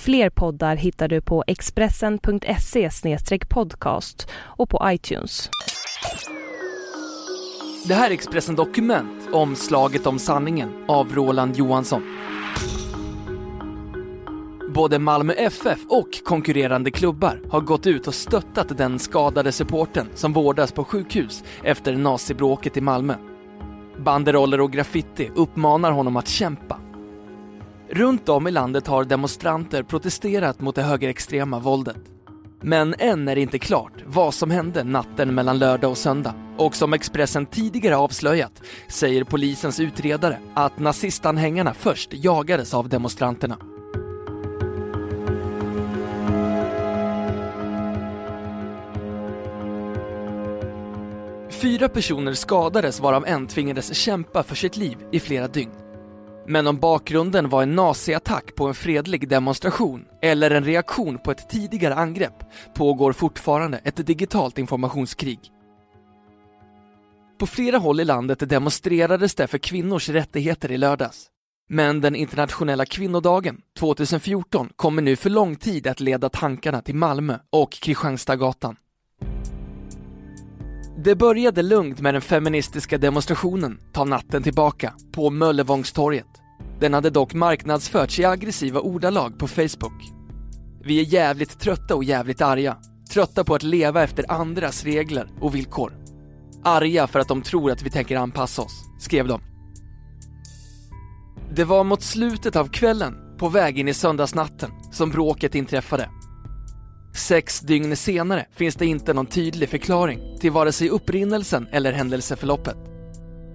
Fler poddar hittar du på expressen.se podcast och på iTunes. Det här är Expressen Dokument om slaget om sanningen av Roland Johansson. Både Malmö FF och konkurrerande klubbar har gått ut och stöttat den skadade supporten som vårdas på sjukhus efter nazibråket i Malmö. Banderoller och graffiti uppmanar honom att kämpa. Runt om i landet har demonstranter protesterat mot det högerextrema våldet. Men än är det inte klart vad som hände natten mellan lördag och söndag. Och som Expressen tidigare avslöjat säger polisens utredare att nazistanhängarna först jagades av demonstranterna. Fyra personer skadades varav en tvingades kämpa för sitt liv i flera dygn. Men om bakgrunden var en naziattack på en fredlig demonstration eller en reaktion på ett tidigare angrepp pågår fortfarande ett digitalt informationskrig. På flera håll i landet demonstrerades det för kvinnors rättigheter i lördags. Men den internationella kvinnodagen 2014 kommer nu för lång tid att leda tankarna till Malmö och Kristianstadsgatan. Det började lugnt med den feministiska demonstrationen Ta natten tillbaka på Möllevångstorget. Den hade dock marknadsförts i aggressiva ordalag på Facebook. Vi är jävligt trötta och jävligt arga. Trötta på att leva efter andras regler och villkor. Arga för att de tror att vi tänker anpassa oss, skrev de. Det var mot slutet av kvällen, på väg in i söndagsnatten, som bråket inträffade. Sex dygn senare finns det inte någon tydlig förklaring till vare sig upprinnelsen eller händelseförloppet.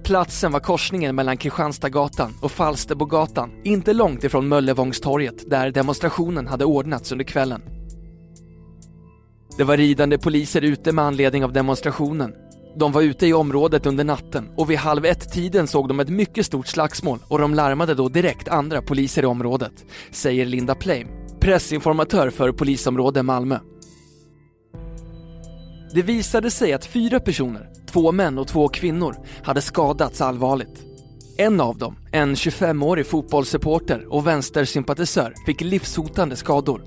Platsen var korsningen mellan Kristianstadsgatan och Falsterbogatan, inte långt ifrån Möllevångstorget där demonstrationen hade ordnats under kvällen. Det var ridande poliser ute med anledning av demonstrationen. De var ute i området under natten och vid halv ett-tiden såg de ett mycket stort slagsmål och de larmade då direkt andra poliser i området, säger Linda Plame, pressinformatör för polisområde Malmö. Det visade sig att fyra personer, två män och två kvinnor, hade skadats allvarligt. En av dem, en 25-årig fotbollssupporter och vänstersympatisör, fick livshotande skador.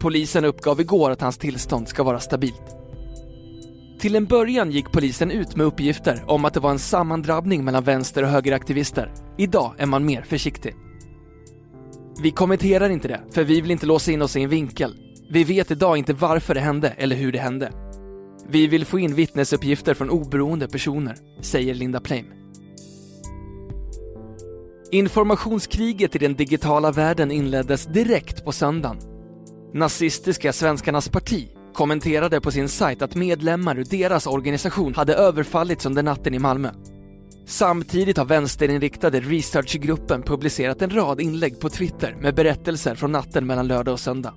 Polisen uppgav igår att hans tillstånd ska vara stabilt. Till en början gick polisen ut med uppgifter om att det var en sammandrabbning mellan vänster och högeraktivister. Idag är man mer försiktig. Vi kommenterar inte det, för vi vill inte låsa in oss i en vinkel. Vi vet idag inte varför det hände eller hur det hände. Vi vill få in vittnesuppgifter från oberoende personer, säger Linda Plame. Informationskriget i den digitala världen inleddes direkt på söndagen. Nazistiska Svenskarnas parti kommenterade på sin sajt att medlemmar ur deras organisation hade överfallits under natten i Malmö. Samtidigt har vänsterinriktade researchgruppen publicerat en rad inlägg på Twitter med berättelser från natten mellan lördag och söndag.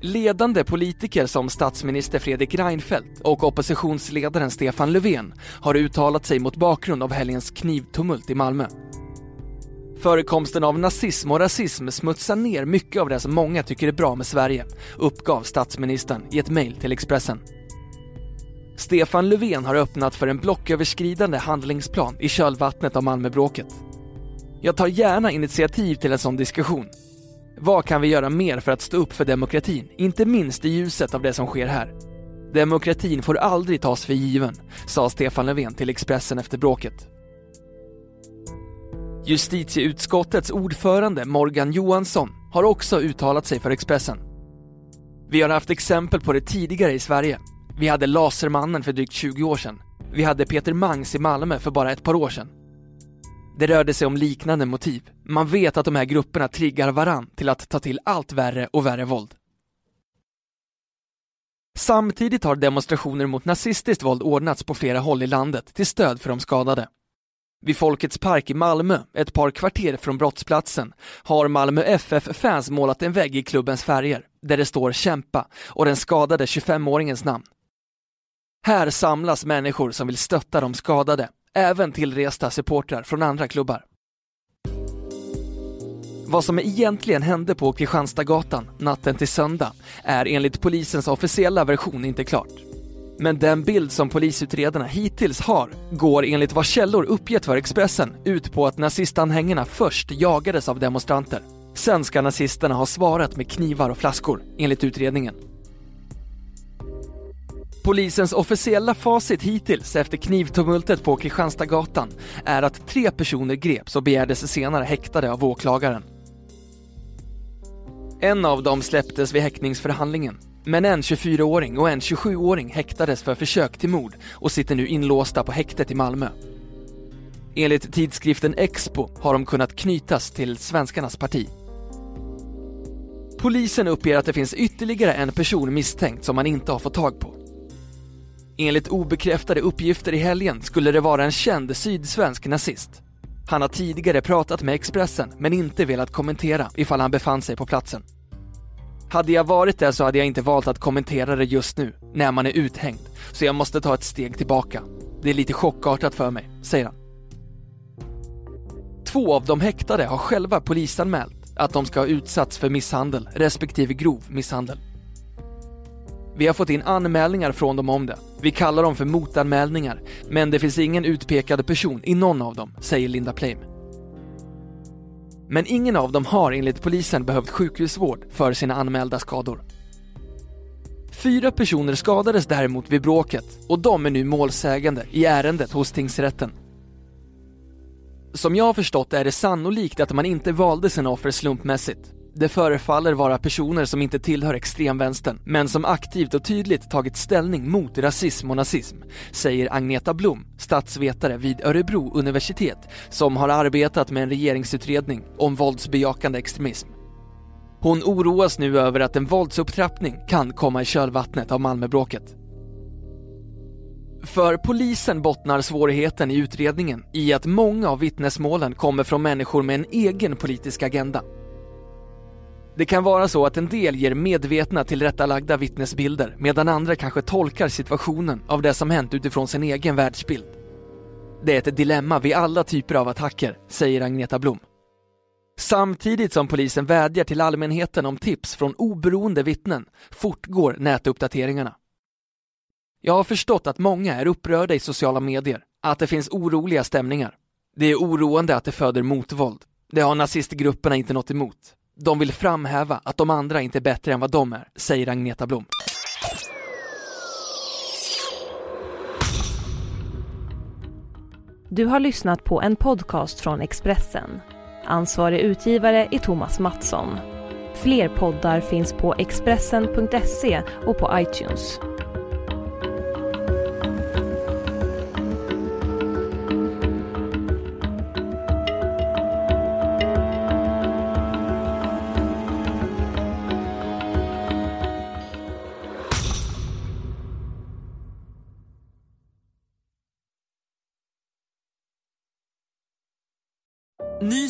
Ledande politiker som statsminister Fredrik Reinfeldt och oppositionsledaren Stefan Löfven har uttalat sig mot bakgrund av helgens knivtumult i Malmö. Förekomsten av nazism och rasism smutsar ner mycket av det som många tycker är bra med Sverige, uppgav statsministern i ett mejl till Expressen. Stefan Löfven har öppnat för en blocköverskridande handlingsplan i kölvattnet av Malmöbråket. Jag tar gärna initiativ till en sån diskussion. Vad kan vi göra mer för att stå upp för demokratin, inte minst i ljuset av det som sker här? Demokratin får aldrig tas för given, sa Stefan Löfven till Expressen efter bråket. Justitieutskottets ordförande Morgan Johansson har också uttalat sig för Expressen. Vi har haft exempel på det tidigare i Sverige. Vi hade Lasermannen för drygt 20 år sedan. Vi hade Peter Mangs i Malmö för bara ett par år sedan. Det rörde sig om liknande motiv. Man vet att de här grupperna triggar varann till att ta till allt värre och värre våld. Samtidigt har demonstrationer mot nazistiskt våld ordnats på flera håll i landet till stöd för de skadade. Vid Folkets park i Malmö, ett par kvarter från brottsplatsen, har Malmö FF-fans målat en vägg i klubbens färger. där det står kämpa och den skadade 25-åringens namn. Här samlas människor som vill stötta de skadade, även tillresta supportrar från andra klubbar. Vad som egentligen hände på Kristianstadsgatan natten till söndag är enligt polisens officiella version inte klart. Men den bild som polisutredarna hittills har går enligt vad källor uppgett för Expressen ut på att nazistanhängarna först jagades av demonstranter. Sen ska nazisterna ha svarat med knivar och flaskor, enligt utredningen. Polisens officiella facit hittills efter knivtumultet på Kristianstadsgatan är att tre personer greps och begärdes senare häktade av åklagaren. En av dem släpptes vid häktningsförhandlingen, men en 24-åring och en 27-åring häktades för försök till mord och sitter nu inlåsta på häktet i Malmö. Enligt tidskriften Expo har de kunnat knytas till svenskarnas parti. Polisen uppger att det finns ytterligare en person misstänkt som man inte har fått tag på. Enligt obekräftade uppgifter i helgen skulle det vara en känd sydsvensk nazist. Han har tidigare pratat med Expressen men inte velat kommentera ifall han befann sig på platsen. Hade jag varit det så hade jag inte valt att kommentera det just nu, när man är uthängd, så jag måste ta ett steg tillbaka. Det är lite chockartat för mig, säger han. Två av de häktade har själva polisanmält att de ska ha utsatts för misshandel respektive grov misshandel. Vi har fått in anmälningar från dem om det. Vi kallar dem för motanmälningar, men det finns ingen utpekad person i någon av dem, säger Linda Pleim. Men ingen av dem har enligt polisen behövt sjukhusvård för sina anmälda skador. Fyra personer skadades däremot vid bråket och de är nu målsägande i ärendet hos tingsrätten. Som jag har förstått är det sannolikt att man inte valde sina offer slumpmässigt. Det förefaller vara personer som inte tillhör extremvänstern, men som aktivt och tydligt tagit ställning mot rasism och nazism, säger Agneta Blom, statsvetare vid Örebro universitet, som har arbetat med en regeringsutredning om våldsbejakande extremism. Hon oroas nu över att en våldsupptrappning kan komma i kölvattnet av Malmöbråket. För polisen bottnar svårigheten i utredningen i att många av vittnesmålen kommer från människor med en egen politisk agenda. Det kan vara så att en del ger medvetna tillrättalagda vittnesbilder medan andra kanske tolkar situationen av det som hänt utifrån sin egen världsbild. Det är ett dilemma vid alla typer av attacker, säger Agneta Blom. Samtidigt som polisen vädjar till allmänheten om tips från oberoende vittnen fortgår nätuppdateringarna. Jag har förstått att många är upprörda i sociala medier, att det finns oroliga stämningar. Det är oroande att det föder motvåld. Det har nazistgrupperna inte något emot. De vill framhäva att de andra inte är bättre än vad de är, säger Agneta Blom. Du har lyssnat på en podcast från Expressen. Ansvarig utgivare är Thomas Mattsson. Fler poddar finns på Expressen.se och på iTunes.